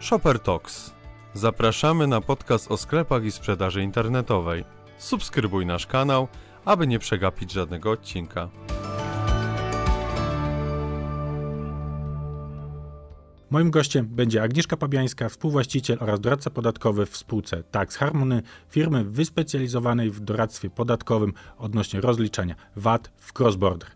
Shopper Talks. Zapraszamy na podcast o sklepach i sprzedaży internetowej. Subskrybuj nasz kanał, aby nie przegapić żadnego odcinka. Moim gościem będzie Agnieszka Pabiańska, współwłaściciel oraz doradca podatkowy w spółce Tax Harmony, firmy wyspecjalizowanej w doradztwie podatkowym odnośnie rozliczania VAT w cross-border.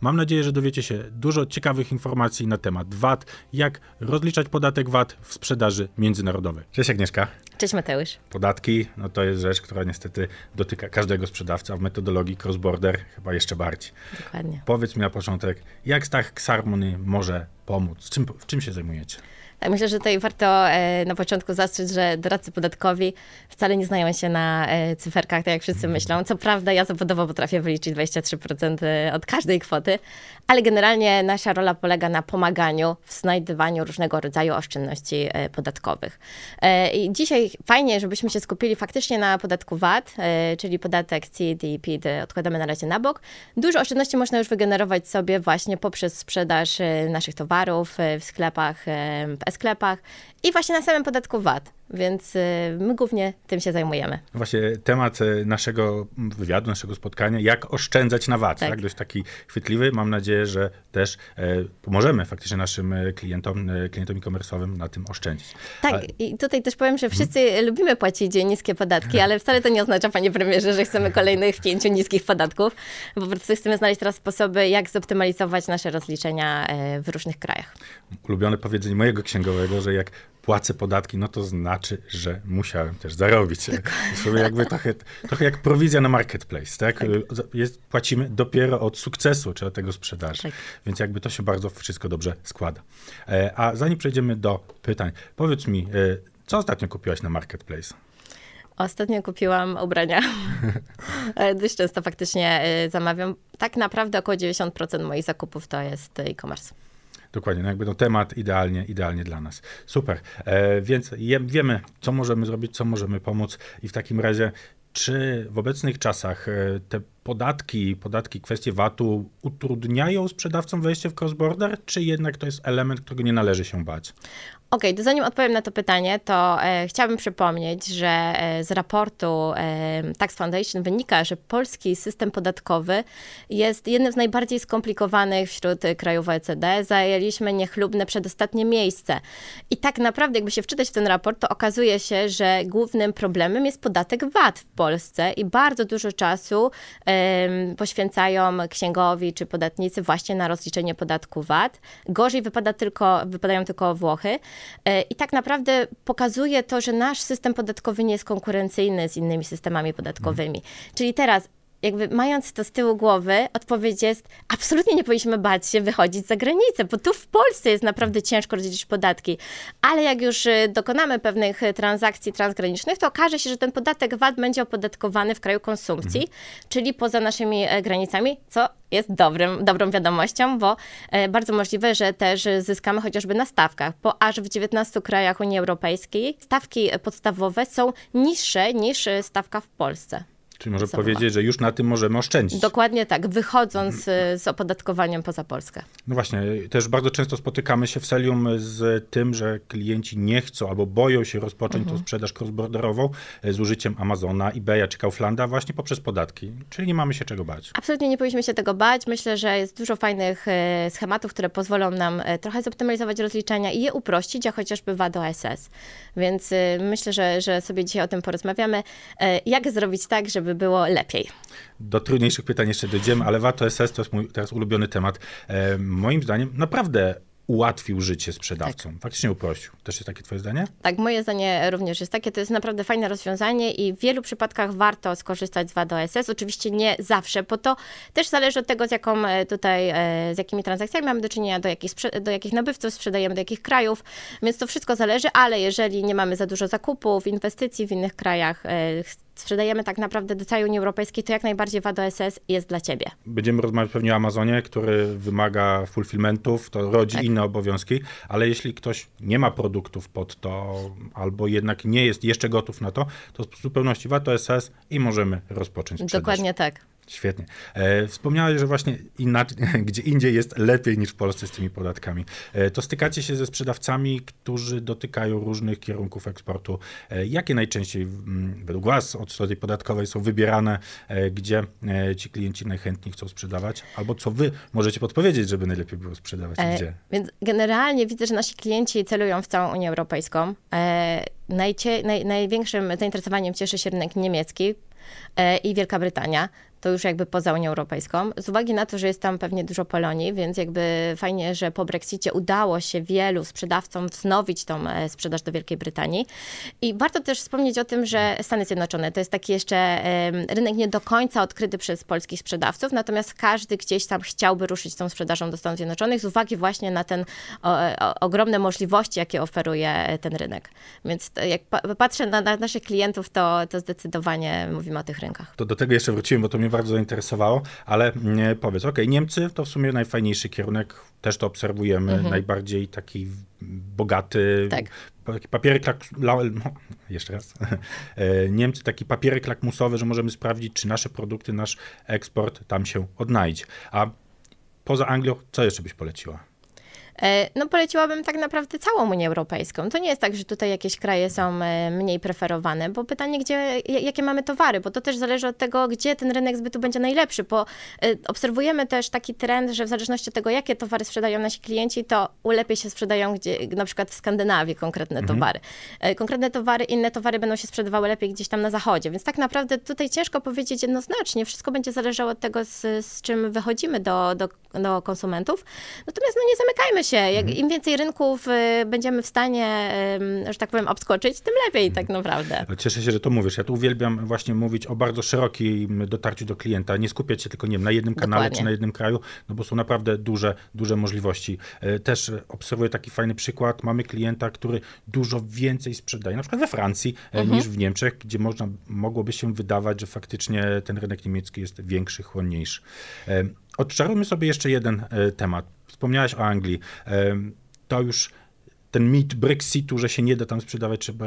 Mam nadzieję, że dowiecie się dużo ciekawych informacji na temat VAT, jak rozliczać podatek VAT w sprzedaży międzynarodowej. Cześć Agnieszka. Cześć Mateusz. Podatki, no to jest rzecz, która niestety dotyka każdego sprzedawcy, a w metodologii cross-border chyba jeszcze bardziej. Dokładnie. Powiedz mi na początek, jak Tax Harmony może pomóc? Czym, w czym się zajmujecie? Tak, myślę, że tutaj warto e, na początku zastrzec, że doradcy podatkowi wcale nie znają się na e, cyferkach, tak jak wszyscy myślą. Co prawda, ja zawodowo potrafię wyliczyć 23% e, od każdej kwoty, ale generalnie nasza rola polega na pomaganiu w znajdywaniu różnego rodzaju oszczędności podatkowych. I dzisiaj fajnie, żebyśmy się skupili faktycznie na podatku VAT, czyli podatek CIT i PIT odkładamy na razie na bok. Dużo oszczędności można już wygenerować sobie właśnie poprzez sprzedaż naszych towarów w sklepach, w e-sklepach i właśnie na samym podatku VAT. Więc y, my głównie tym się zajmujemy. Właśnie temat y, naszego wywiadu, naszego spotkania, jak oszczędzać na VAT, tak. tak? Dość taki chwytliwy. Mam nadzieję, że też e, pomożemy faktycznie naszym e, klientom, e, klientom e-commerce'owym na tym oszczędzić. Tak, ale... i tutaj też powiem, że wszyscy hmm. lubimy płacić niskie podatki, ale wcale to nie oznacza, panie premierze, że chcemy kolejnych pięciu niskich podatków. Po prostu chcemy znaleźć teraz sposoby, jak zoptymalizować nasze rozliczenia w różnych krajach. Ulubione powiedzenie mojego księgowego, że jak płacę podatki, no to znaczy, że musiałem też zarobić. Sobie jakby trochę, trochę jak prowizja na marketplace, tak? tak. Jest, płacimy dopiero od sukcesu, czy od tego sprzedaży. Tak. Więc jakby to się bardzo wszystko dobrze składa. E, a zanim przejdziemy do pytań, powiedz mi, e, co ostatnio kupiłaś na marketplace? Ostatnio kupiłam ubrania. E, dość często faktycznie zamawiam. Tak naprawdę około 90% moich zakupów to jest e-commerce. Dokładnie, no jakby to temat idealnie, idealnie dla nas. Super, e, więc je, wiemy, co możemy zrobić, co możemy pomóc i w takim razie, czy w obecnych czasach e, te podatki, podatki, kwestie VAT-u utrudniają sprzedawcom wejście w cross-border, czy jednak to jest element, którego nie należy się bać? Okej, okay, to zanim odpowiem na to pytanie, to e, chciałabym przypomnieć, że e, z raportu e, Tax Foundation wynika, że polski system podatkowy jest jednym z najbardziej skomplikowanych wśród krajów OECD. Zajęliśmy niechlubne przedostatnie miejsce. I tak naprawdę, jakby się wczytać w ten raport, to okazuje się, że głównym problemem jest podatek VAT w Polsce i bardzo dużo czasu poświęcają księgowi czy podatnicy właśnie na rozliczenie podatku VAT. Gorzej wypada tylko, wypadają tylko Włochy. E, I tak naprawdę pokazuje to, że nasz system podatkowy nie jest konkurencyjny z innymi systemami podatkowymi. Czyli teraz jakby mając to z tyłu głowy, odpowiedź jest, absolutnie nie powinniśmy bać się wychodzić za granicę, bo tu w Polsce jest naprawdę ciężko rozliczyć podatki, ale jak już y, dokonamy pewnych y, transakcji transgranicznych, to okaże się, że ten podatek VAT będzie opodatkowany w kraju konsumpcji, mhm. czyli poza naszymi e, granicami, co jest dobrym, dobrą wiadomością, bo e, bardzo możliwe, że też zyskamy chociażby na stawkach, bo aż w 19 krajach Unii Europejskiej stawki podstawowe są niższe niż e, stawka w Polsce. Czyli może powiedzieć, że już na tym możemy oszczędzić. Dokładnie tak, wychodząc y, z opodatkowaniem poza Polskę. No właśnie, też bardzo często spotykamy się w Selium z tym, że klienci nie chcą albo boją się rozpocząć mhm. tą sprzedaż cross-borderową e, z użyciem Amazona, eBaya czy Kauflanda właśnie poprzez podatki. Czyli nie mamy się czego bać. Absolutnie nie powinniśmy się tego bać. Myślę, że jest dużo fajnych e, schematów, które pozwolą nam e, trochę zoptymalizować rozliczenia i je uprościć, a chociażby VAT OSS. Więc myślę, że, że sobie dzisiaj o tym porozmawiamy. Jak zrobić tak, żeby żeby było lepiej. Do trudniejszych pytań jeszcze dojdziemy, ale warto SS to jest mój teraz ulubiony temat. E, moim zdaniem naprawdę ułatwił życie sprzedawcom, tak. faktycznie uprościł. Też jest takie twoje zdanie? Tak, moje zdanie również jest takie. To jest naprawdę fajne rozwiązanie i w wielu przypadkach warto skorzystać z WAD OSS. Oczywiście nie zawsze, bo to też zależy od tego, z jaką e, tutaj, e, z jakimi transakcjami mamy do czynienia, do jakich, do jakich nabywców sprzedajemy, do jakich krajów, więc to wszystko zależy, ale jeżeli nie mamy za dużo zakupów, inwestycji w innych krajach, sprzedajemy tak naprawdę do całej Unii Europejskiej, to jak najbardziej WAD OSS jest dla Ciebie. Będziemy rozmawiać pewnie o Amazonie, który wymaga fulfillmentów, to rodzi tak. inne obowiązki, ale jeśli ktoś nie ma produktów pod to, albo jednak nie jest jeszcze gotów na to, to w zupełności WAD OSS i możemy rozpocząć sprzedaż. Dokładnie tak. Świetnie. E, wspomniałeś, że właśnie inaczej, gdzie indziej jest lepiej niż w Polsce z tymi podatkami. E, to stykacie się ze sprzedawcami, którzy dotykają różnych kierunków eksportu. E, jakie najczęściej m, według Was od strony podatkowej są wybierane, e, gdzie e, ci klienci najchętniej chcą sprzedawać? Albo co Wy możecie podpowiedzieć, żeby najlepiej było sprzedawać E, gdzie? Więc generalnie widzę, że nasi klienci celują w całą Unię Europejską. Najcie, naj, największym zainteresowaniem cieszy się rynek niemiecki i Wielka Brytania. To już jakby poza Unią Europejską. Z uwagi na to, że jest tam pewnie dużo Polonii, więc jakby fajnie, że po Brexicie udało się wielu sprzedawcom wznowić tą e, sprzedaż do Wielkiej Brytanii. I warto też wspomnieć o tym, że Stany Zjednoczone to jest taki jeszcze rynek nie do końca odkryty przez polskich sprzedawców, natomiast każdy gdzieś tam chciałby ruszyć tą sprzedażą do Stanów Zjednoczonych z uwagi właśnie na ten o, o, ogromne możliwości, jakie oferuje e, ten rynek. Więc jak pa, patrzę na, na naszych klientów, to, to zdecydowanie mówimy o tych rynkach. To do tego jeszcze wróciłem, bo to mnie bardzo zainteresowało, ale mm, powiedz, ok, Niemcy to w sumie najfajniejszy kierunek, też to obserwujemy, najbardziej taki bogaty, Tak. taki papierek, no, jeszcze raz, E, Niemcy taki papierek lakmusowy, że możemy sprawdzić, czy nasze produkty, nasz eksport tam się odnajdzie. A poza Anglią, co jeszcze byś poleciła? E, No poleciłabym tak naprawdę całą Unię Europejską. To nie jest tak, że tutaj jakieś kraje są e, mniej preferowane, bo pytanie, gdzie, jakie mamy towary, bo to też zależy od tego, gdzie ten rynek zbytu będzie najlepszy, bo e, obserwujemy też taki trend, że w zależności od tego, jakie towary sprzedają nasi klienci, to lepiej się sprzedają gdzie, na przykład w Skandynawii konkretne towary. E, Konkretne towary, inne towary będą się sprzedawały lepiej gdzieś tam na zachodzie, więc tak naprawdę tutaj ciężko powiedzieć jednoznacznie, wszystko będzie zależało od tego, z, z czym wychodzimy do, do, do konsumentów. Natomiast no nie zamykajmy się. Jak, Im więcej rynków y, będziemy w stanie, ym, że tak powiem, obskoczyć, tym lepiej tak naprawdę. Cieszę się, że to mówisz. Ja tu uwielbiam właśnie mówić o bardzo szerokim dotarciu do klienta. Nie skupiać się tylko nie wiem, na jednym kanale Dokładnie. czy na jednym kraju, no bo są naprawdę duże, duże możliwości. E, Też obserwuję taki fajny przykład. Mamy klienta, który dużo więcej sprzedaje, na przykład we Francji, e, Mhm. niż w Niemczech, gdzie można, mogłoby się wydawać, że faktycznie ten rynek niemiecki jest większy, chłonniejszy. Odczarujmy sobie jeszcze jeden e, temat. Wspomniałeś o Anglii. E, To już ten mit Brexitu, że się nie da tam sprzedawać, trzeba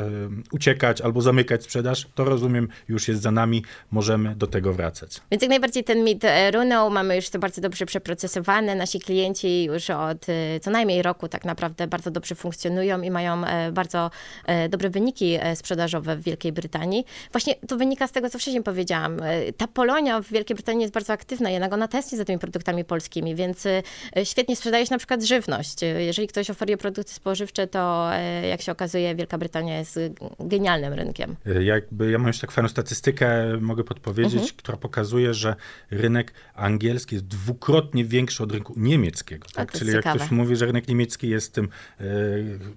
uciekać albo zamykać sprzedaż, to rozumiem, już jest za nami, możemy do tego wracać. Więc jak najbardziej ten mit e, runął, mamy już to bardzo dobrze przeprocesowane. Nasi klienci już od e, co najmniej roku tak naprawdę bardzo dobrze funkcjonują i mają e, bardzo dobre wyniki sprzedażowe w Wielkiej Brytanii. Właśnie to wynika z tego, co wcześniej powiedziałam. Ta Polonia w Wielkiej Brytanii jest bardzo aktywna, jednak ona tęskni za tymi produktami polskimi, więc świetnie sprzedaje się na przykład żywność. Jeżeli ktoś oferuje produkty spożywcze, to e, jak się okazuje, Wielka Brytania jest genialnym rynkiem. E, Jakby ja mam już tak fajną statystykę, mogę podpowiedzieć, Mhm. która pokazuje, że rynek angielski jest dwukrotnie większy od rynku niemieckiego. Tak? Czyli jest jak ciekawe. ktoś mówi, że rynek niemiecki jest tym e,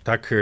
tak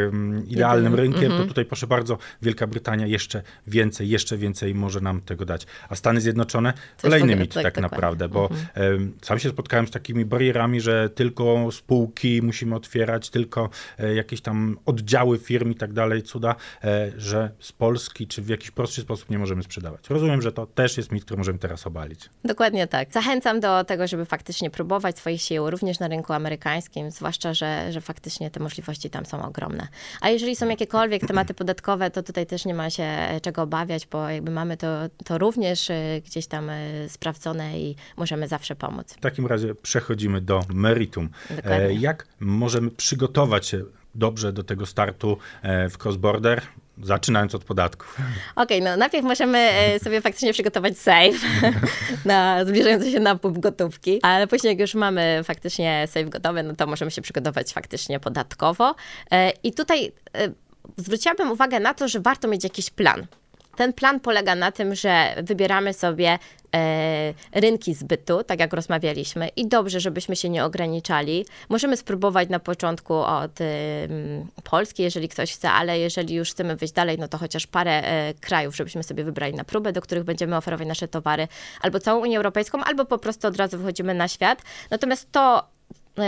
idealnym rynkiem, Mhm. to tutaj proszę bardzo, Wielka Brytania jeszcze więcej, jeszcze więcej może nam tego dać. A Stany Zjednoczone kolejny mit tak, tak, naprawdę, bo Mhm. sam się spotkałem z takimi barierami, że tylko spółki musimy otwierać, tylko e, jakieś tam oddziały firm i tak dalej, cuda, e, że z Polski czy w jakiś prostszy sposób nie możemy sprzedawać. Rozumiem, że to też jest mit, który możemy teraz obalić. Dokładnie tak. Zachęcam do tego, żeby faktycznie próbować swoich sił, również na rynku amerykańskim, zwłaszcza, że, że faktycznie te możliwości tam są ogromne. A jeżeli są jakiekolwiek tematy podatkowe, to tutaj też nie ma się e, czego obawiać, bo jakby mamy to, to również e, gdzieś tam sprawdzone i możemy zawsze pomóc. W takim razie przechodzimy do meritum. Dokładnie. Jak możemy przygotować się dobrze do tego startu e, w cross-border, zaczynając od podatków? Okej, no najpierw możemy e, sobie faktycznie przygotować safe na zbliżający się napływ gotówki, ale później jak już mamy faktycznie safe gotowy, no to możemy się przygotować faktycznie podatkowo. E, I tutaj zwróciłabym uwagę na to, że warto mieć jakiś plan. Ten plan polega na tym, że wybieramy sobie e, rynki zbytu, tak jak rozmawialiśmy, i dobrze, żebyśmy się nie ograniczali. Możemy spróbować na początku od Polski, jeżeli ktoś chce, ale jeżeli już chcemy wyjść dalej, no to chociaż parę e, krajów, żebyśmy sobie wybrali na próbę, do których będziemy oferować nasze towary, albo całą Unię Europejską, albo po prostu od razu wychodzimy na świat. Natomiast to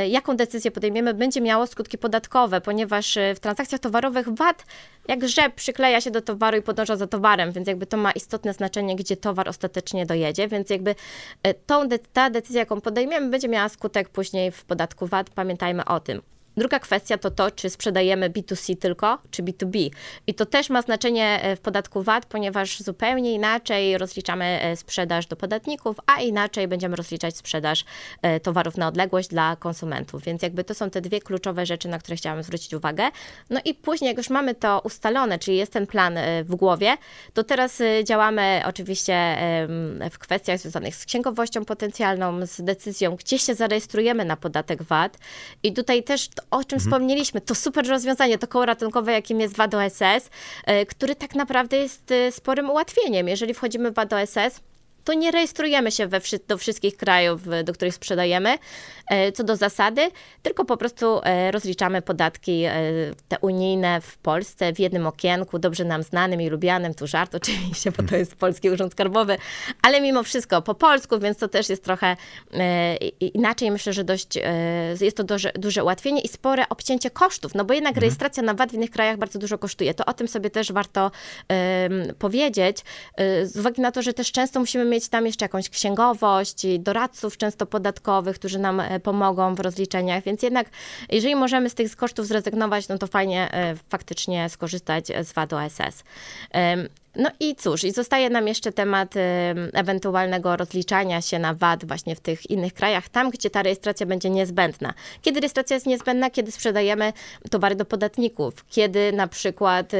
jaką decyzję podejmiemy, będzie miało skutki podatkowe, ponieważ e, w transakcjach towarowych VAT jak rzep przykleja się do towaru i podąża za towarem, więc jakby to ma istotne znaczenie, gdzie towar ostatecznie dojedzie, więc jakby e, tą, ta decyzja, jaką podejmiemy, będzie miała skutek później w podatku VAT, pamiętajmy o tym. Druga kwestia to to, czy sprzedajemy B2C tylko, czy B2B. I to też ma znaczenie e, w podatku VAT, ponieważ zupełnie inaczej rozliczamy e, sprzedaż do podatników, a inaczej będziemy rozliczać sprzedaż e, towarów na odległość dla konsumentów. Więc jakby to są te dwie kluczowe rzeczy, na które chciałam zwrócić uwagę. No i później, jak już mamy to ustalone, czyli jest ten plan w głowie, to teraz działamy oczywiście w kwestiach związanych z księgowością potencjalną, z decyzją, gdzie się zarejestrujemy na podatek VAT. I tutaj też o czym mhm. wspomnieliśmy, to super rozwiązanie, to koło ratunkowe, jakim jest WAD OSS, e, który tak naprawdę jest e, sporym ułatwieniem. Jeżeli wchodzimy w WAD OSS, to nie rejestrujemy się we, do wszystkich krajów, do których sprzedajemy, e, co do zasady, tylko po prostu e, rozliczamy podatki e, te unijne w Polsce w jednym okienku, dobrze nam znanym i lubianym, tu żart oczywiście, bo to jest Polski Urząd Skarbowy, ale mimo wszystko po polsku, więc to też jest trochę inaczej. Myślę, że dość, jest to duże, duże ułatwienie i spore obcięcie kosztów, no bo jednak mhm. rejestracja na VAT w innych krajach bardzo dużo kosztuje. To o tym sobie też warto powiedzieć, z uwagi na to, że też często musimy mieć tam jeszcze jakąś księgowość, doradców często podatkowych, którzy nam e, pomogą w rozliczeniach, więc jednak jeżeli możemy z tych kosztów zrezygnować, no to fajnie e, faktycznie skorzystać z VAT OSS. No i cóż, i zostaje nam jeszcze temat y, ewentualnego rozliczania się na VAT właśnie w tych innych krajach, tam gdzie ta rejestracja będzie niezbędna. Kiedy rejestracja jest niezbędna? Kiedy sprzedajemy towary do podatników, kiedy na przykład y,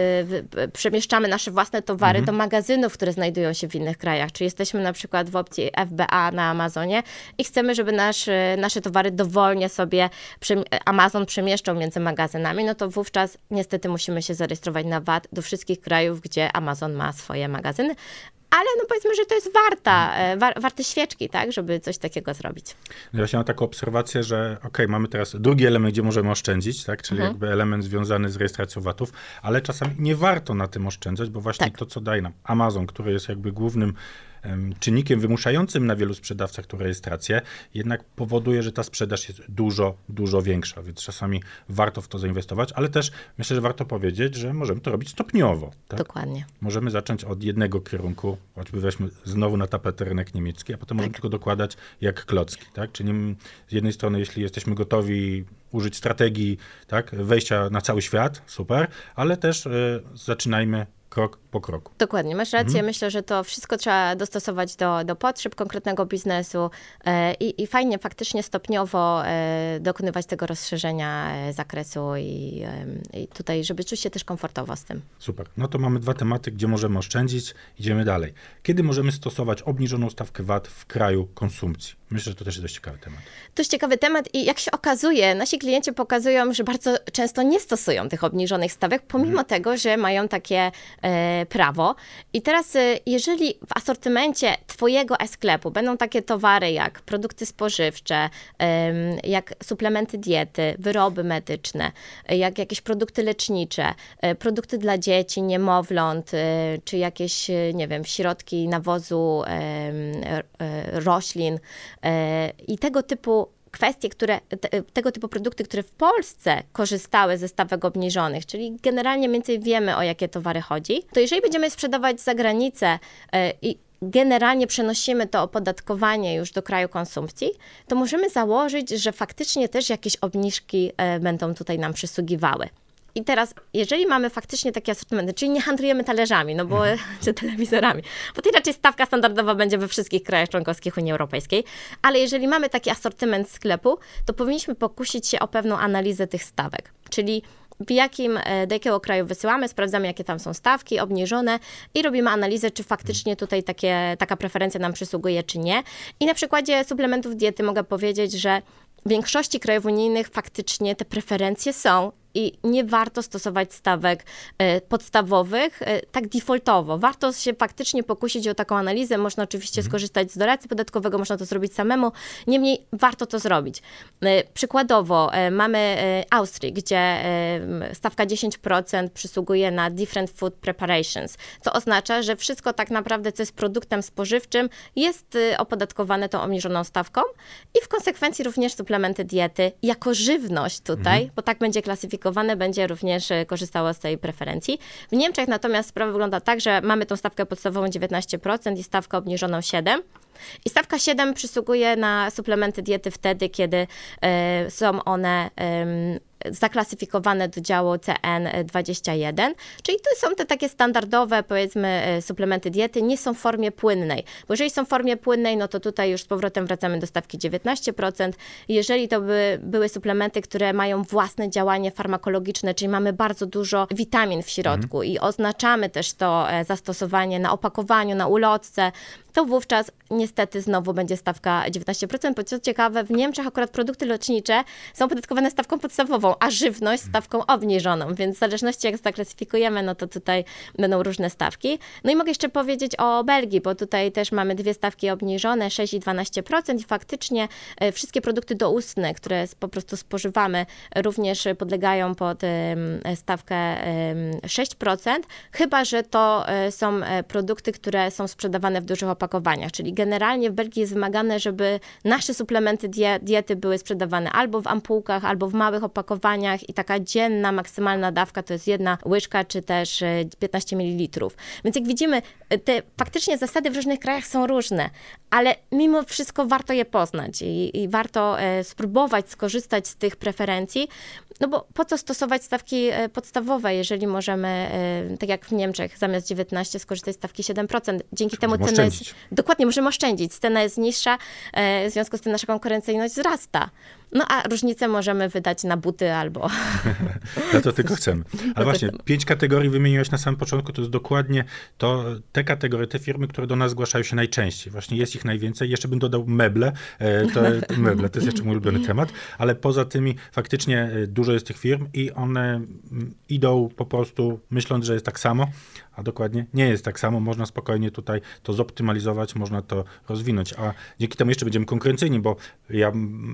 przemieszczamy nasze własne towary mhm. do magazynów, które znajdują się w innych krajach, czy jesteśmy na przykład w opcji FBA na Amazonie i chcemy, żeby nasz, y, nasze towary dowolnie sobie Amazon przemieszczał między magazynami, no to wówczas niestety musimy się zarejestrować na VAT do wszystkich krajów, gdzie Amazon ma ma swoje magazyny, ale no powiedzmy, że to jest warta, e, war, warte świeczki, tak, żeby coś takiego zrobić. No ja mam taką obserwację, że ok, mamy teraz drugi element, gdzie możemy oszczędzić, tak, czyli mhm. jakby element związany z rejestracją VAT-ów, ale czasami nie warto na tym oszczędzać, bo właśnie tak. to, co daje nam Amazon, który jest jakby głównym czynnikiem wymuszającym na wielu sprzedawcach tę rejestrację, jednak powoduje, że ta sprzedaż jest dużo, dużo większa, więc czasami warto w to zainwestować, ale też myślę, że warto powiedzieć, że możemy to robić stopniowo. Tak? Dokładnie. Możemy zacząć od jednego kierunku, choćby weźmy znowu na tapetę rynek niemiecki, a potem tak. możemy tylko dokładać jak klocki. Tak? Czyli z jednej strony, jeśli jesteśmy gotowi użyć strategii tak, wejścia na cały świat, super, ale też y, zaczynajmy krok po kroku. Dokładnie, masz rację. Mhm. Myślę, że to wszystko trzeba dostosować do, do potrzeb konkretnego biznesu e, i, i fajnie faktycznie stopniowo e, dokonywać tego rozszerzenia e, zakresu i, i, tutaj, żeby czuć się też komfortowo z tym. Super. No to mamy dwa tematy, gdzie możemy oszczędzić. Idziemy dalej. Kiedy możemy stosować obniżoną stawkę VAT w kraju konsumpcji? Myślę, że to też jest dość ciekawy temat. Dość ciekawy temat i jak się okazuje, nasi klienci pokazują, że bardzo często nie stosują tych obniżonych stawek, pomimo mhm. tego, że mają takie e, prawo. I teraz, e, jeżeli w asortymencie Twojego e-sklepu będą takie towary jak produkty spożywcze, e, jak suplementy diety, wyroby medyczne, jak jakieś produkty lecznicze, e, produkty dla dzieci, niemowląt, e, czy jakieś, e, nie wiem, środki nawozu roślin, E, I tego typu kwestie, które, te, tego typu produkty, które w Polsce korzystały ze stawek obniżonych, czyli generalnie mniej więcej wiemy, o jakie towary chodzi, to jeżeli będziemy sprzedawać za granicę e, i generalnie przenosimy to opodatkowanie już do kraju konsumpcji, to możemy założyć, że faktycznie też jakieś obniżki e, będą tutaj nam przysługiwały. I teraz, jeżeli mamy faktycznie takie asortymenty, czyli nie handlujemy talerzami, no bo, mhm. czy telewizorami, bo to raczej stawka standardowa będzie we wszystkich krajach członkowskich Unii Europejskiej, ale jeżeli mamy taki asortyment sklepu, to powinniśmy pokusić się o pewną analizę tych stawek, czyli w jakim, e, do jakiego kraju wysyłamy, sprawdzamy, jakie tam są stawki obniżone i robimy analizę, czy faktycznie tutaj takie, taka preferencja nam przysługuje, czy nie. I na przykładzie suplementów diety mogę powiedzieć, że w większości krajów unijnych faktycznie te preferencje są i nie warto stosować stawek e, podstawowych e, tak defaultowo. Warto się faktycznie pokusić o taką analizę. Można oczywiście mhm. skorzystać z doradcy podatkowego, można to zrobić samemu. Niemniej warto to zrobić. E, przykładowo mamy Austrię, gdzie stawka 10% przysługuje na different food preparations, co oznacza, że wszystko tak naprawdę, co jest produktem spożywczym, jest opodatkowane tą obniżoną stawką i w konsekwencji również suplementy diety jako żywność tutaj, mhm. bo tak będzie klasyfikowane będzie również e, korzystało z tej preferencji. W Niemczech natomiast sprawa wygląda tak, że mamy tą stawkę podstawową 19% i stawkę obniżoną 7%. I stawka 7 przysługuje na suplementy diety wtedy, kiedy e, są one zaklasyfikowane do działu CN21, czyli to są te takie standardowe, powiedzmy, e, suplementy diety, nie są w formie płynnej, bo jeżeli są w formie płynnej, no to tutaj już z powrotem wracamy do stawki 19%. Jeżeli to by, były suplementy, które mają własne działanie farmakologiczne, czyli mamy bardzo dużo witamin w środku i oznaczamy też to e, zastosowanie na opakowaniu, na ulotce, to wówczas niestety znowu będzie stawka 19%, bo co ciekawe, w Niemczech akurat produkty lecznicze są podatkowane stawką podstawową, a żywność stawką obniżoną, więc w zależności jak zaklasyfikujemy, no to tutaj będą różne stawki. No i mogę jeszcze powiedzieć o Belgii, bo tutaj też mamy dwie stawki obniżone, 6 i 12% i faktycznie e, wszystkie produkty doustne, które po prostu spożywamy, również podlegają pod stawkę 6%, chyba że to e, są e, produkty, które są sprzedawane w dużych opakowaniach, czyli generalnie w Belgii jest wymagane, żeby nasze suplementy diety były sprzedawane albo w ampułkach, albo w małych opakowaniach i taka dzienna maksymalna dawka to jest jedna łyżka, czy też 15 ml. Więc jak widzimy, te faktycznie zasady w różnych krajach są różne, ale mimo wszystko warto je poznać i, i warto e, spróbować skorzystać z tych preferencji, no bo po co stosować stawki e, podstawowe, jeżeli możemy, e, tak jak w Niemczech, zamiast 19 skorzystać z stawki 7%. Dzięki temu cena jest, dokładnie, możemy oszczędzić. Cena jest niższa, w związku z tym nasza konkurencyjność wzrasta. No a różnicę możemy wydać na buty albo... Na to tylko chcemy. Ale właśnie, pięć kategorii wymieniłeś na samym początku, to jest dokładnie to, te kategorie, te firmy, które do nas zgłaszają się najczęściej. Właśnie jest ich najwięcej. Jeszcze bym dodał meble. E, to, meble to jest jeszcze mój ulubiony temat, ale poza tymi faktycznie e, dużo jest tych firm i one idą po prostu myśląc, że jest tak samo, a dokładnie nie jest tak samo. Można spokojnie tutaj to zoptymalizować, można to rozwinąć, a dzięki temu jeszcze będziemy konkurencyjni, bo ja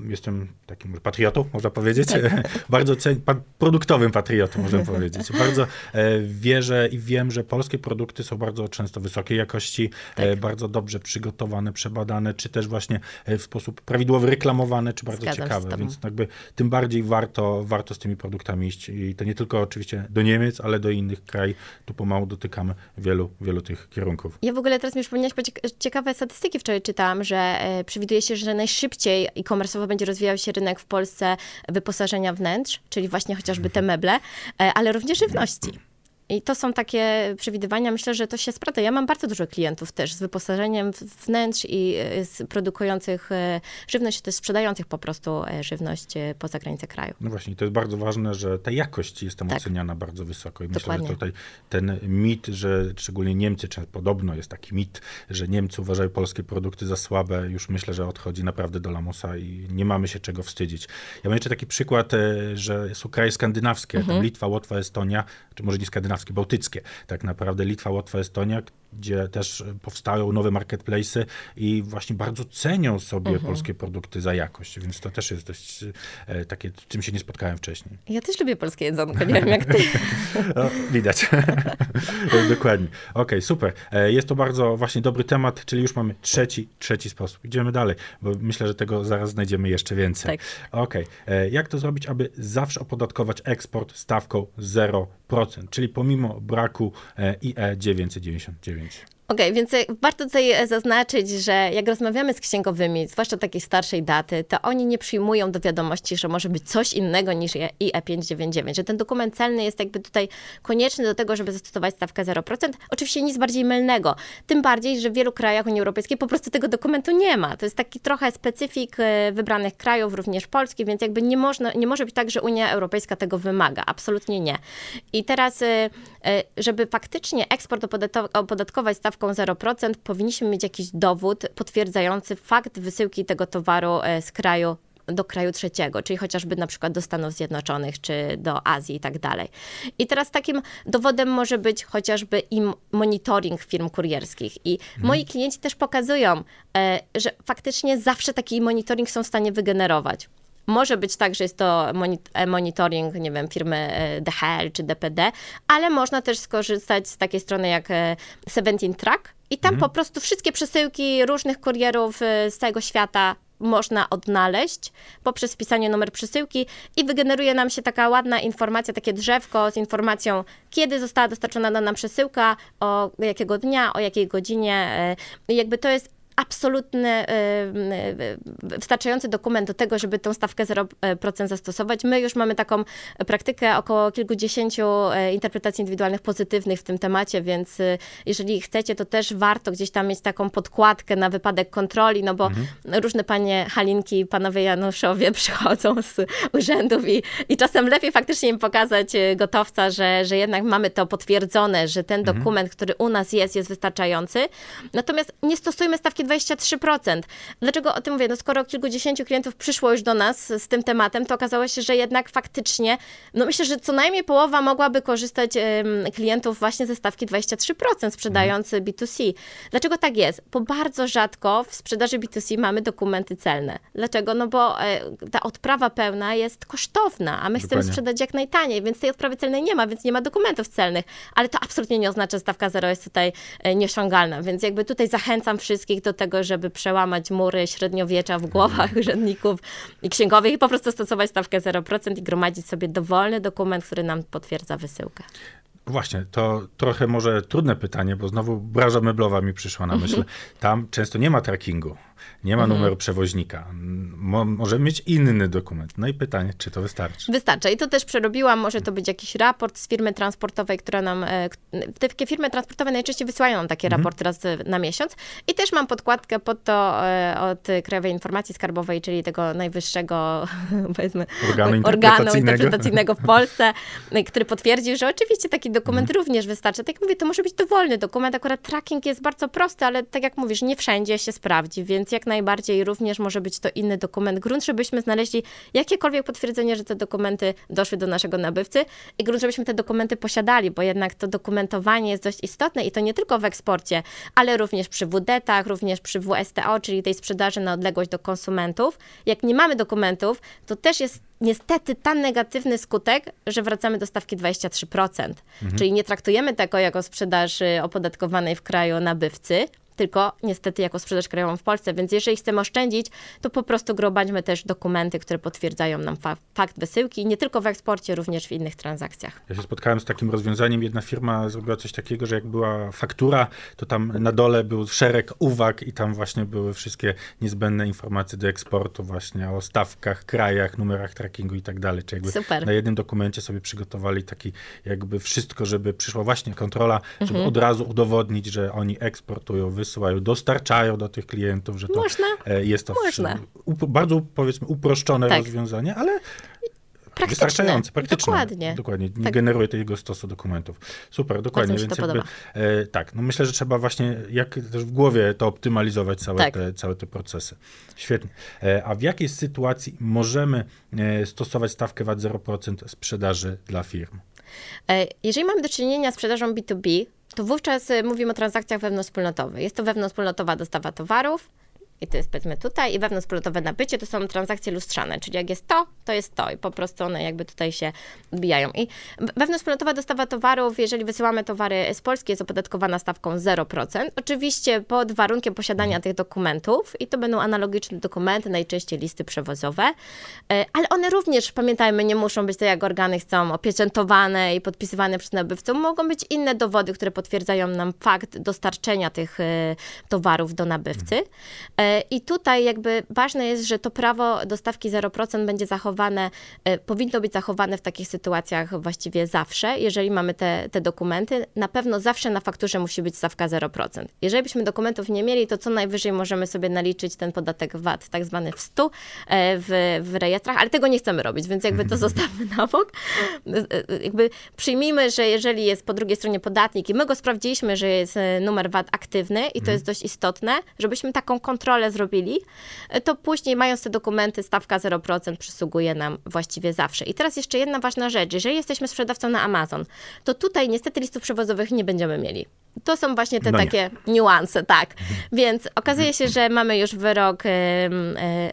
jestem takim patriotą, można powiedzieć, tak. bardzo cen, produktowym patriotą, można powiedzieć. Bardzo e, wierzę i wiem, że polskie produkty są bardzo często wysokiej jakości, e, tak. bardzo dobrze przygotowane, przebadane, czy też właśnie e, w sposób prawidłowy reklamowane, czy bardzo Zgadzam ciekawe, więc jakby tym bardziej warto, warto z tymi produktami iść i to nie tylko oczywiście do Niemiec, ale do innych krajów, tu pomału do dotykamy wielu, wielu tych kierunków. Ja w ogóle teraz mi przypomniałeś, bo ciekawe statystyki wczoraj czytałam, że przewiduje się, że najszybciej e-commerce'owo będzie rozwijał się rynek w Polsce wyposażenia wnętrz, czyli właśnie chociażby te meble, e, ale również żywności. I to są takie przewidywania. Myślę, że to się sprawdza. Ja mam bardzo dużo klientów też z wyposażeniem wnętrz i e, produkujących e, żywność, też sprzedających po prostu e, żywność poza granice kraju. No właśnie, to jest bardzo ważne, że ta jakość jest tam tak. oceniana bardzo wysoko. I Dokładnie. myślę, że tutaj ten mit, że szczególnie Niemcy, czy podobno jest taki mit, że Niemcy uważają polskie produkty za słabe, już myślę, że odchodzi naprawdę do lamusa i nie mamy się czego wstydzić. Ja mam jeszcze taki przykład, że są kraje skandynawskie, mhm. Litwa, Łotwa, Estonia, czy może nie skandynawskie, skandynawskie, bałtyckie. Tak naprawdę Litwa, Łotwa, Estonia, gdzie też powstają nowe marketplace'y i właśnie bardzo cenią sobie mhm. polskie produkty za jakość, więc to też jest dość e, takie, czym się nie spotkałem wcześniej. Ja też lubię polskie jedzonko, nie wiem jak ty. No, widać. Dokładnie. Okej, okay, super. E, jest to bardzo właśnie dobry temat, czyli już mamy trzeci, trzeci sposób. Idziemy dalej, bo myślę, że tego zaraz znajdziemy jeszcze więcej. Tak. Okej. Okay. E, jak to zrobić, aby zawsze opodatkować eksport stawką 0%, czyli pomimo braku IE 999? Congratulations. Okej, okay, więc warto tutaj zaznaczyć, że jak rozmawiamy z księgowymi, zwłaszcza takiej starszej daty, to oni nie przyjmują do wiadomości, że może być coś innego niż IE599, że ten dokument celny jest jakby tutaj konieczny do tego, żeby zastosować stawkę 0%. Oczywiście nic bardziej mylnego. Tym bardziej, że w wielu krajach Unii Europejskiej po prostu tego dokumentu nie ma. To jest taki trochę specyfik e, wybranych krajów, również Polski, więc jakby nie, można, nie może być tak, że Unia Europejska tego wymaga. Absolutnie nie. I teraz, e, e, żeby faktycznie eksport opodatkować stawką stawką 0%, powinniśmy mieć jakiś dowód potwierdzający fakt wysyłki tego towaru e, z kraju do kraju trzeciego, czyli chociażby na przykład do Stanów Zjednoczonych czy do Azji i tak dalej. I teraz takim dowodem może być chociażby i monitoring firm kurierskich. I hmm. moi klienci też pokazują, e, że faktycznie zawsze taki monitoring są w stanie wygenerować. Może być tak, że jest to e, monitoring, nie wiem, firmy e, DHL czy DPD, ale można też skorzystać z takiej strony jak 17 e, Track i tam mhm. po prostu wszystkie przesyłki różnych kurierów z całego świata można odnaleźć poprzez wpisanie numer przesyłki i wygeneruje nam się taka ładna informacja, takie drzewko z informacją, kiedy została dostarczona dana przesyłka, o jakiego dnia, o jakiej godzinie. Jakby to jest absolutny, wystarczający dokument do tego, żeby tą stawkę 0% zastosować. My już mamy taką praktykę około kilkudziesięciu interpretacji indywidualnych pozytywnych w tym temacie, więc jeżeli chcecie, to też warto gdzieś tam mieć taką podkładkę na wypadek kontroli, no bo mhm. różne panie Halinki i panowie Januszowie przychodzą z urzędów i, i czasem lepiej faktycznie im pokazać gotowca, że, że jednak mamy to potwierdzone, że ten mhm. dokument, który u nas jest, jest wystarczający. Natomiast nie stosujmy stawki 23%. Dlaczego o tym mówię? No skoro kilkudziesięciu klientów przyszło już do nas z tym tematem, to okazało się, że jednak faktycznie, no myślę, że co najmniej połowa mogłaby korzystać klientów właśnie ze stawki 23% sprzedający mhm. B2C. Dlaczego tak jest? Bo bardzo rzadko w sprzedaży B2C mamy dokumenty celne. Dlaczego? No bo e, ta odprawa pełna jest kosztowna, a my Dokładnie. chcemy sprzedać jak najtaniej, więc tej odprawy celnej nie ma, więc nie ma dokumentów celnych. Ale to absolutnie nie oznacza, że stawka zero jest tutaj e, nieosiągalna. Więc jakby tutaj zachęcam wszystkich do tego, żeby przełamać mury średniowiecza w głowach urzędników i księgowych i po prostu stosować stawkę 0% i gromadzić sobie dowolny dokument, który nam potwierdza wysyłkę. Właśnie, to trochę może trudne pytanie, bo znowu branża meblowa mi przyszła na myśl. Tam często nie ma trackingu nie ma mhm. numeru przewoźnika. Mo może mieć inny dokument. No i pytanie, czy to wystarczy? Wystarczy. I to też przerobiłam. Może to być jakiś raport z firmy transportowej, która nam. E, takie firmy transportowe najczęściej wysyłają nam takie mhm. raporty raz na miesiąc. I też mam podkładkę pod to e, od Krajowej Informacji Skarbowej, czyli tego najwyższego, powiedzmy, organu interpretacyjnego, organu interpretacyjnego w Polsce, który potwierdził, że oczywiście taki dokument mhm. również wystarczy. Tak jak mówię, to może być dowolny dokument. Akurat tracking jest bardzo prosty, ale tak jak mówisz, nie wszędzie się sprawdzi, więc jak najbardziej również może być to inny dokument. Grunt, żebyśmy znaleźli jakiekolwiek potwierdzenie, że te dokumenty doszły do naszego nabywcy i grunt, żebyśmy te dokumenty posiadali, bo jednak to dokumentowanie jest dość istotne i to nie tylko w eksporcie, ale również przy WDET-ach, również przy WSTO, czyli tej sprzedaży na odległość do konsumentów. Jak nie mamy dokumentów, to też jest niestety ten negatywny skutek, że wracamy do stawki 23%. Mhm. Czyli nie traktujemy tego jako sprzedaży opodatkowanej w kraju nabywcy, tylko niestety jako sprzedaż krajową w Polsce. Więc jeżeli chcemy oszczędzić, to po prostu gromadźmy też dokumenty, które potwierdzają nam fa fakt wysyłki, nie tylko w eksporcie, również w innych transakcjach. Ja się spotkałem z takim rozwiązaniem. Jedna firma zrobiła coś takiego, że jak była faktura, to tam na dole był szereg uwag i tam właśnie były wszystkie niezbędne informacje do eksportu właśnie o stawkach, krajach, numerach trackingu i tak dalej. Czy jakby Super. na jednym dokumencie sobie przygotowali taki jakby wszystko, żeby przyszła właśnie kontrola, żeby mhm. od razu udowodnić, że oni eksportują, wysyłają wysyłają, dostarczają do tych klientów, że to Można. E, jest to Można. bardzo powiedzmy uproszczone tak. rozwiązanie, ale wystarczające, praktyczne. Dokładnie. Dokładnie. Nie tak. generuje tego stosu dokumentów. Super, dokładnie. Więc jakby, e, tak, no myślę, że trzeba właśnie jak też w głowie to optymalizować całe, tak. te, całe te procesy. Świetnie. E, a w jakiej sytuacji możemy e, stosować stawkę VAT 0% sprzedaży dla firm? E, jeżeli mamy do czynienia z sprzedażą B2B, to wówczas y, mówimy o transakcjach wewnątrzwspólnotowych. Jest to wewnątrzwspólnotowa dostawa towarów, i to jest powiedzmy tutaj, i wewnątrzpolotowe nabycie to są transakcje lustrzane, czyli jak jest to, to jest to. I po prostu one jakby tutaj się odbijają. I wewnątrzpolotowa dostawa towarów, jeżeli wysyłamy towary z Polski, jest opodatkowana stawką 0%, oczywiście pod warunkiem posiadania tych dokumentów. I to będą analogiczne dokumenty, najczęściej listy przewozowe, e, ale one również, pamiętajmy, nie muszą być tak jak organy chcą, opieczętowane i podpisywane przez nabywcę, mogą być inne dowody, które potwierdzają nam fakt dostarczenia tych e, towarów do nabywcy. I tutaj jakby ważne jest, że to prawo do stawki 0% będzie zachowane, e, powinno być zachowane w takich sytuacjach właściwie zawsze, jeżeli mamy te, te dokumenty. Na pewno zawsze na fakturze musi być stawka 0%. Jeżeli byśmy dokumentów nie mieli, to co najwyżej możemy sobie naliczyć ten podatek VAT, tak zwany w 100 e, w, w rejestrach, ale tego nie chcemy robić, więc jakby to zostawmy na bok. E, jakby przyjmijmy, że jeżeli jest po drugiej stronie podatnik i my go sprawdziliśmy, że jest numer VAT aktywny i to mhm. jest dość istotne, żebyśmy taką kontrolę kontrolę zrobili, to później mając te dokumenty stawka 0% przysługuje nam właściwie zawsze. I teraz jeszcze jedna ważna rzecz. Jeżeli jesteśmy sprzedawcą na Amazon, to tutaj niestety listów przewozowych nie będziemy mieli. To są właśnie te no takie niuanse, tak. Więc okazuje się, że mamy już wyrok y, y,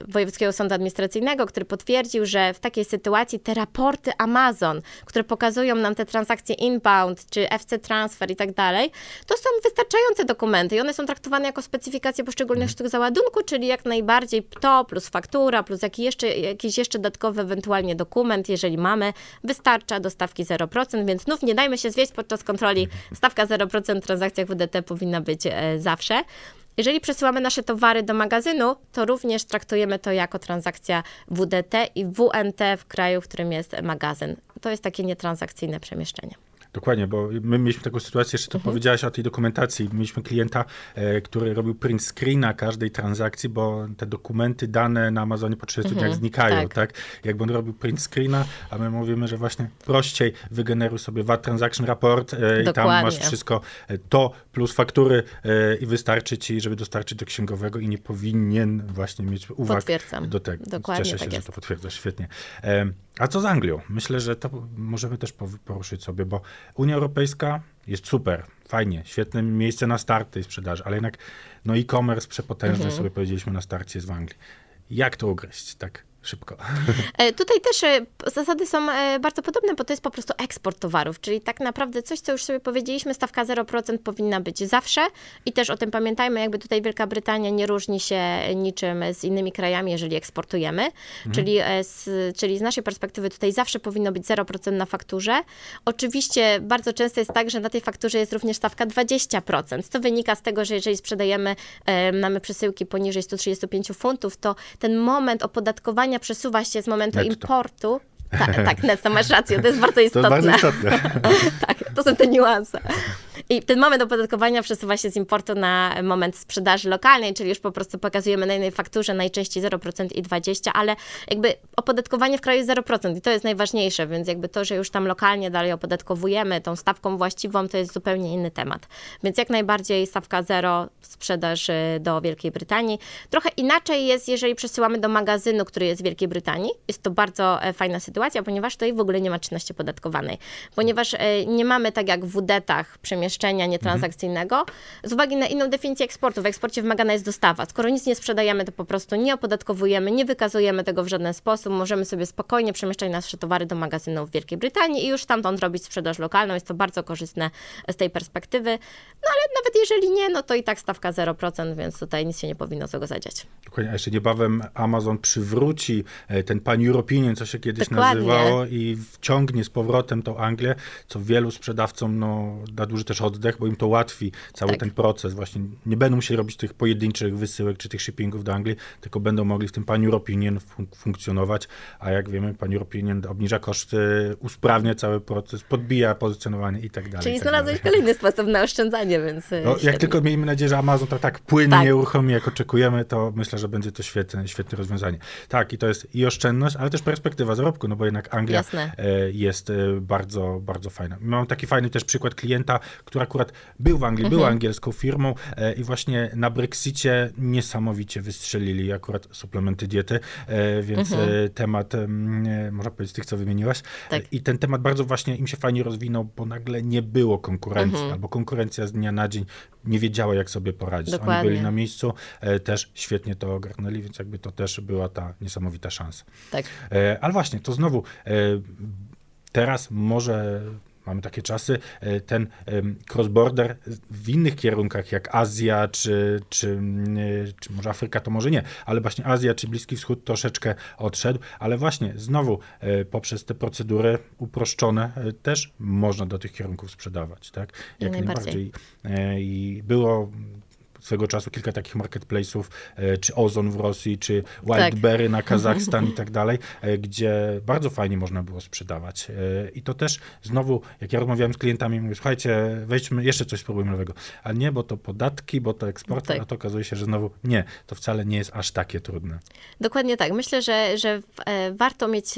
Wojewódzkiego Sądu Administracyjnego, który potwierdził, że w takiej sytuacji te raporty Amazon, które pokazują nam te transakcje inbound, czy FC transfer i tak dalej, to są wystarczające dokumenty i one są traktowane jako specyfikacje poszczególnych sztuk załadunku, czyli jak najbardziej to plus faktura, plus jakiś jeszcze, jakiś jeszcze dodatkowy ewentualnie dokument, jeżeli mamy, wystarcza do stawki 0%, więc znów nie dajmy się zwieść podczas kontroli stawka 0% transakcjach WDT powinna być e, zawsze. Jeżeli przesyłamy nasze towary do magazynu, to również traktujemy to jako transakcja WDT i WNT w kraju, w którym jest magazyn. To jest takie nietransakcyjne przemieszczenie. Dokładnie, bo my mieliśmy taką sytuację, jeszcze to Mhm. powiedziałaś o tej dokumentacji. Mieliśmy klienta, e, który robił print screena każdej transakcji, bo te dokumenty, dane na Amazonie po 30 dniach znikają, tak. tak. Jakby on robił print screena, a my mówimy, że właśnie prościej wygeneruj sobie VAT Transaction Report e, i tam masz wszystko e, to plus faktury i wystarczy ci, żeby dostarczyć do księgowego i nie powinien właśnie mieć uwag Potwierdzam. do tego. Dokładnie Cieszę się, tak że to potwierdzasz, świetnie. A co z Anglią? Myślę, że to możemy też poruszyć sobie, bo Unia Europejska jest super, fajnie, świetne miejsce na start tej sprzedaży, ale jednak no e-commerce przepotężny, Mhm. sobie powiedzieliśmy na starcie jest w Anglii. Jak to ugryźć tak szybko? E, Tutaj też e, zasady są e, bardzo podobne, bo to jest po prostu eksport towarów, czyli tak naprawdę coś, co już sobie powiedzieliśmy, stawka 0% powinna być zawsze i też o tym pamiętajmy, jakby tutaj Wielka Brytania nie różni się niczym z innymi krajami, jeżeli eksportujemy, czyli, e, z, czyli z naszej perspektywy tutaj zawsze powinno być 0% na fakturze. Oczywiście bardzo często jest tak, że na tej fakturze jest również stawka 20%, co wynika z tego, że jeżeli sprzedajemy, mamy przesyłki poniżej 135 funtów, to ten moment opodatkowania przesuwa się z momentu Netto. importu. Tak, tak, netto, masz rację, to jest bardzo To istotne. bardzo istotne. tak, to są te niuanse. I ten moment opodatkowania przesuwa się z importu na moment sprzedaży lokalnej, czyli już po prostu pokazujemy na jednej fakturze najczęściej 0% i 20%, ale jakby opodatkowanie w kraju jest 0% i to jest najważniejsze, więc jakby to, że już tam lokalnie dalej opodatkowujemy tą stawką właściwą, to jest zupełnie inny temat. Więc jak najbardziej stawka 0, sprzedaż do Wielkiej Brytanii. Trochę inaczej jest, jeżeli przesyłamy do magazynu, który jest w Wielkiej Brytanii. Jest to bardzo e, fajna sytuacja, ponieważ tutaj w ogóle nie ma czynności podatkowanej. Ponieważ e, nie mamy tak jak w WD-tach przemieszczenia nietransakcyjnego, z uwagi na inną definicję eksportu. W eksporcie wymagana jest dostawa. Skoro nic nie sprzedajemy, to po prostu nie opodatkowujemy, nie wykazujemy tego w żaden sposób. Możemy sobie spokojnie przemieszczać nasze towary do magazynów w Wielkiej Brytanii i już stamtąd robić sprzedaż lokalną. Jest to bardzo korzystne z tej perspektywy. No ale nawet jeżeli nie, no to i tak stawka 0%, więc tutaj nic się nie powinno złego zadziać. Dokładnie, a jeszcze niebawem Amazon przywróci e, ten pan-European, co się kiedyś Dokładnie. nazywało i wciągnie z powrotem tą Anglię, co wielu sprzedawcom no, da duży też oddech, bo im to ułatwi cały Tak. ten proces. Właśnie nie będą musieli robić tych pojedynczych wysyłek czy tych shippingów do Anglii, tylko będą mogli w tym pan-European fun- funkcjonować, a jak wiemy, pan-European obniża koszty, usprawnia cały proces, podbija pozycjonowanie i tak dalej. Czyli tak znalazłeś dalej. kolejny sposób na oszczędzanie, więc e, No, jak tylko miejmy nadzieję, że Amazon to tak płynnie Tak. uruchomi, jak oczekujemy, to myślę, że będzie to świetne, świetne rozwiązanie. Tak, i to jest i oszczędność, ale też perspektywa zarobku, no bo jednak Anglia Jasne. e, jest e, bardzo, bardzo fajna. Mam taki fajny też przykład klienta, który akurat był w Anglii, Mhm. był angielską firmą e, i właśnie na Brexicie niesamowicie wystrzelili akurat suplementy diety, e, więc e, temat, em, e, można powiedzieć, tych, co wymieniłaś. Mhm. Tak. I ten temat bardzo właśnie im się fajnie rozwinął, bo nagle nie było konkurencji, Mhm. albo konkurencja z dnia na dzień nie wiedziała, jak sobie poradzić. Oni Dokładnie. byli na miejscu, też świetnie to ogarnęli, więc jakby to też była ta niesamowita szansa. Tak. Ale właśnie, to znowu teraz może mamy takie czasy, e, ten cross-border w innych kierunkach, jak Azja, czy, czy, e, czy może Afryka, to może nie, ale właśnie Azja czy Bliski Wschód troszeczkę odszedł, ale właśnie znowu e, poprzez te procedury uproszczone też można do tych kierunków sprzedawać, tak? Jak najbardziej. E, I było swego czasu kilka takich marketplace'ów, e, czy Ozon w Rosji, czy Wildberry na Kazachstan i tak dalej, e, gdzie bardzo fajnie można było sprzedawać. E, I to też znowu, jak ja rozmawiałem z klientami, mówię, słuchajcie, wejdźmy, jeszcze coś spróbujmy nowego. A nie, bo to podatki, bo to eksport, Tak. a to okazuje się, że znowu nie, to wcale nie jest aż takie trudne. Dokładnie tak. Myślę, że, że warto mieć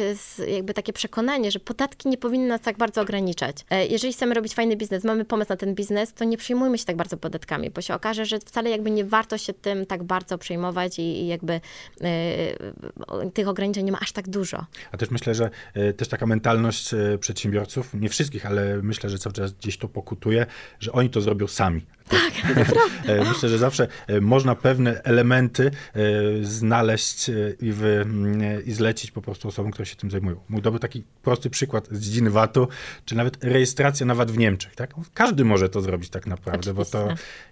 jakby takie przekonanie, że podatki nie powinny nas tak bardzo ograniczać. Jeżeli chcemy robić fajny biznes, mamy pomysł na ten biznes, to nie przejmujmy się tak bardzo podatkami, bo się okaże, że wcale jakby nie warto się tym tak bardzo przejmować i, i jakby e, o- tych ograniczeń nie ma aż tak dużo. A też myślę, że e, też taka mentalność e, przedsiębiorców, nie wszystkich, ale myślę, że cały czas gdzieś to pokutuje, że oni to zrobią sami. Tak, naprawdę. Myślę, że zawsze e, można pewne elementy e, znaleźć e, i, wy, mm, e, i zlecić po prostu osobom, które się tym zajmują. Mój dobry taki prosty przykład z dziedziny VAT-u, czy nawet rejestracja na VAT w Niemczech. Tak? Każdy może to zrobić tak naprawdę, bo to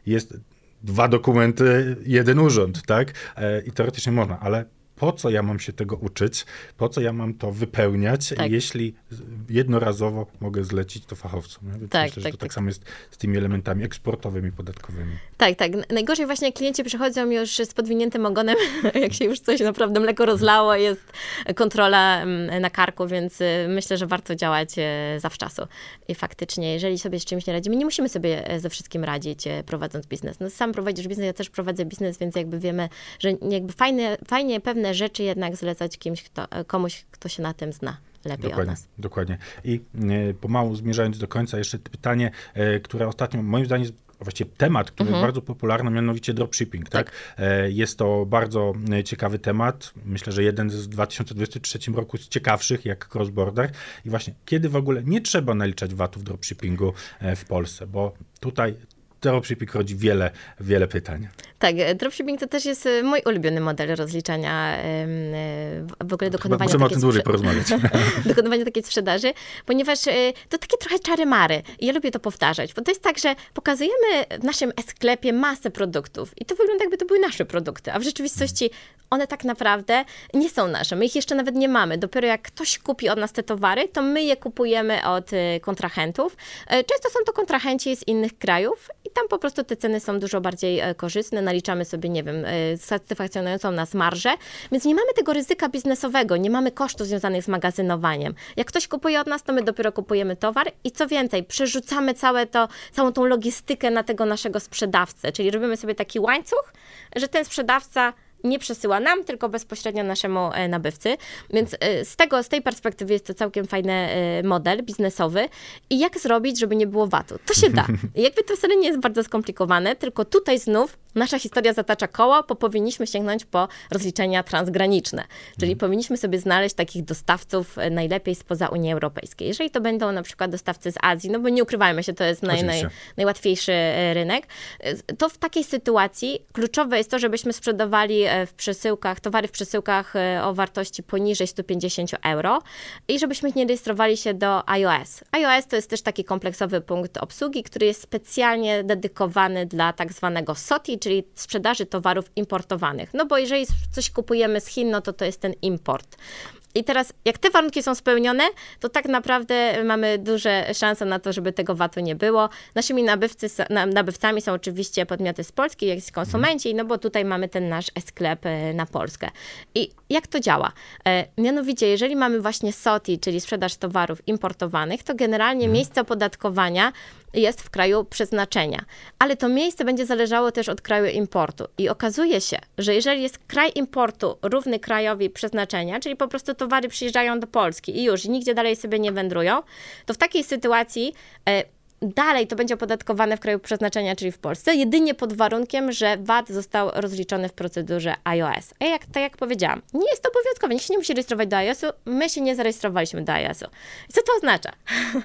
jest dwa dokumenty, jeden urząd, tak? E, I teoretycznie można, ale po co ja mam się tego uczyć, po co ja mam to wypełniać, Tak. jeśli jednorazowo mogę zlecić to fachowcom. Więc Tak, myślę, że tak, to tak. tak samo jest z tymi elementami eksportowymi, podatkowymi. Tak, tak. Najgorzej właśnie klienci przychodzą już z podwiniętym ogonem, jak się już coś naprawdę mleko rozlało, jest kontrola mm, na karku, więc y, myślę, że warto działać e, zawczasu. I faktycznie, jeżeli sobie z czymś nie radzimy, nie musimy sobie e, ze wszystkim radzić, e, prowadząc biznes. No, sam prowadzisz biznes, ja też prowadzę biznes, więc jakby wiemy, że jakby fajne, fajnie pewne rzeczy jednak zlecać kimś, kto, e, komuś, kto się na tym zna lepiej od Dokładnie, nas. dokładnie. I e, pomału zmierzając do końca, jeszcze pytanie, e, które ostatnio moim zdaniem właściwie temat, który Mhm. jest bardzo popularny, mianowicie dropshipping, tak? E, Jest to bardzo ciekawy temat. Myślę, że jeden z w 2023 roku z ciekawszych jak cross-border. I właśnie, kiedy w ogóle nie trzeba naliczać VAT-u w dropshippingu w Polsce, bo tutaj dropshipping rodzi wiele, wiele pytań. Tak, e, dropshipping to też jest e, mój ulubiony model rozliczania, e, w- ogóle Chyba dokonywania o takiej tym dłużej porozmawiać. dokonywania takiej sprzedaży, ponieważ to takie trochę czary-mary. I ja lubię to powtarzać, bo to jest tak, że pokazujemy w naszym sklepie masę produktów i to wygląda jakby to były nasze produkty, a w rzeczywistości one tak naprawdę nie są nasze. My ich jeszcze nawet nie mamy. Dopiero jak ktoś kupi od nas te towary, to my je kupujemy od kontrahentów. Często są to kontrahenci z innych krajów i tam po prostu te ceny są dużo bardziej e, korzystne. Naliczamy sobie, nie wiem, e, satysfakcjonującą nas marżę, więc nie mamy tego ryzyka biznesowego, nie mamy kosztów związanych z magazynowaniem. Jak ktoś kupuje od nas, to my dopiero kupujemy towar i co więcej, przerzucamy całe to, całą tą logistykę na tego naszego sprzedawcę, czyli robimy sobie taki łańcuch, że ten sprzedawca nie przesyła nam, tylko bezpośrednio naszemu e, nabywcy. Więc e, z tego, z tej perspektywy jest to całkiem fajny e, model biznesowy. I jak zrobić, żeby nie było VAT-u? To się da. Jakby to wcale nie jest bardzo skomplikowane, tylko tutaj znów nasza historia zatacza koło, bo powinniśmy sięgnąć po rozliczenia transgraniczne. Czyli powinniśmy sobie znaleźć takich dostawców e, najlepiej spoza Unii Europejskiej. Jeżeli to będą na przykład dostawcy z Azji, no bo nie ukrywajmy się, to jest naj, naj, najłatwiejszy e, rynek, e, to w takiej sytuacji kluczowe jest to, żebyśmy sprzedawali w przesyłkach, towary w przesyłkach o wartości poniżej 150 euro i żebyśmy nie rejestrowali się do iOS. iOS to jest też taki kompleksowy punkt obsługi, który jest specjalnie dedykowany dla tak zwanego SOTI, czyli sprzedaży towarów importowanych. No bo jeżeli coś kupujemy z Chin, no to to jest ten import. I teraz, jak te warunki są spełnione, to tak naprawdę mamy duże szanse na to, żeby tego VAT-u nie było. Naszymi nabywcy, na- nabywcami są oczywiście podmioty z Polski, jak i konsumenci, no bo tutaj mamy ten nasz e-sklep e, na Polskę. I jak to działa? E, Mianowicie, jeżeli mamy właśnie SOTI, czyli sprzedaż towarów importowanych, to generalnie miejsce opodatkowania jest w kraju przeznaczenia. Ale to miejsce będzie zależało też od kraju importu. I okazuje się, że jeżeli jest kraj importu równy krajowi przeznaczenia, czyli po prostu towary przyjeżdżają do Polski i już i nigdzie dalej sobie nie wędrują, to w takiej sytuacji e, dalej to będzie opodatkowane w kraju przeznaczenia, czyli w Polsce, jedynie pod warunkiem, że VAT został rozliczony w procedurze iOS. A jak, tak jak powiedziałam, nie jest to obowiązkowe, nikt się nie musi rejestrować do iOS-u, my się nie zarejestrowaliśmy do iOS-u. Co to oznacza?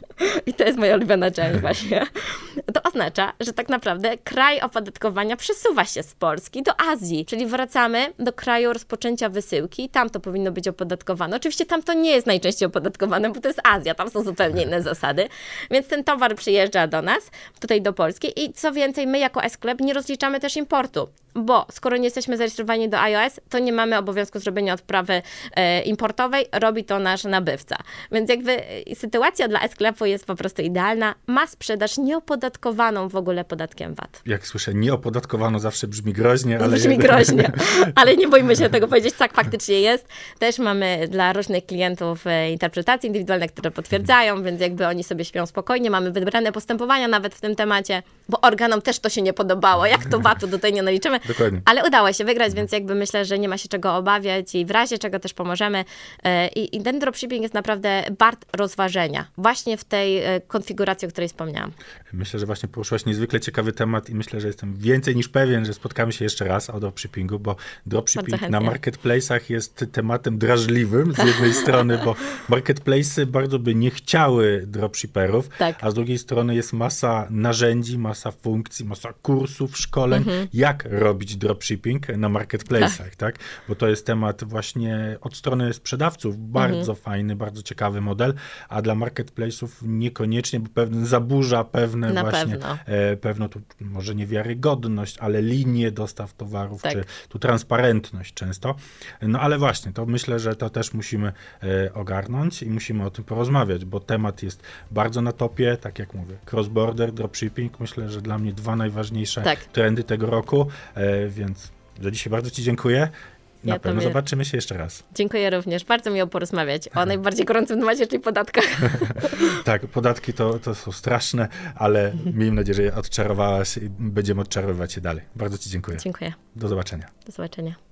I to jest moja ulubiona część właśnie. Oznacza, że tak naprawdę kraj opodatkowania przesuwa się z Polski do Azji, czyli wracamy do kraju rozpoczęcia wysyłki, tam to powinno być opodatkowane. Oczywiście tam to nie jest najczęściej opodatkowane, bo to jest Azja, tam są zupełnie inne zasady, więc ten towar przyjeżdża do nas, tutaj do Polski. I co więcej, my jako e-sklep nie rozliczamy też importu, bo skoro nie jesteśmy zarejestrowani do iOS, to nie mamy obowiązku zrobienia odprawy e, importowej, robi to nasz nabywca. Więc jakby e, sytuacja dla e-sklepu jest po prostu idealna, ma sprzedaż nieopodatkowaną w ogóle podatkiem VAT. Jak słyszę, nieopodatkowano zawsze brzmi groźnie, ale... Brzmi jednak- groźnie, ale nie boimy się tego powiedzieć, tak faktycznie jest. Też mamy dla różnych klientów e, interpretacje indywidualne, które potwierdzają, więc jakby oni sobie śpią spokojnie. Mamy wybrane postępowania nawet w tym temacie, bo organom też to się nie podobało, jak to VAT-u tutaj nie naliczymy. Dokładnie. Ale udało się wygrać, więc jakby myślę, że nie ma się czego obawiać i w razie czego też pomożemy. E, I, i ten dropshipping jest naprawdę wart rozważenia, właśnie w tej e, konfiguracji, o której wspomniałam. Myślę, że właśnie poruszyłaś niezwykle ciekawy temat i myślę, że jestem więcej niż pewien, że spotkamy się jeszcze raz o dropshippingu, bo dropshipping na marketplace'ach jest tematem drażliwym z jednej strony, bo marketplace'y bardzo by nie chciały dropshipperów, Tak. a z drugiej strony jest masa narzędzi, masa funkcji, masa kursów, szkoleń, Mhm. jak robić dropshipping na marketplace'ach, tak? Bo to jest temat właśnie od strony sprzedawców, bardzo Mhm. fajny, bardzo ciekawy model, a dla marketplace'ów niekoniecznie, bo pewnie zaburza pewne Na właśnie pewno. e, pewno tu może niewiarygodność, ale linie dostaw towarów, Tak. czy tu transparentność często. No ale właśnie, to myślę, że to też musimy e, ogarnąć i musimy o tym porozmawiać, bo temat jest bardzo na topie, tak jak mówię, cross-border, dropshipping, myślę, że dla mnie dwa najważniejsze Tak. trendy tego roku, e, więc za dzisiaj bardzo Ci dziękuję. Na Ja pewno zobaczymy się jeszcze raz. Dziękuję również. Bardzo miło porozmawiać o najbardziej gorącym temacie, czyli podatkach. Tak, podatki to, to są straszne, ale miejmy nadzieję, że je odczarowałaś i będziemy odczarowywać je dalej. Bardzo Ci dziękuję. Dziękuję. Do zobaczenia. Do zobaczenia.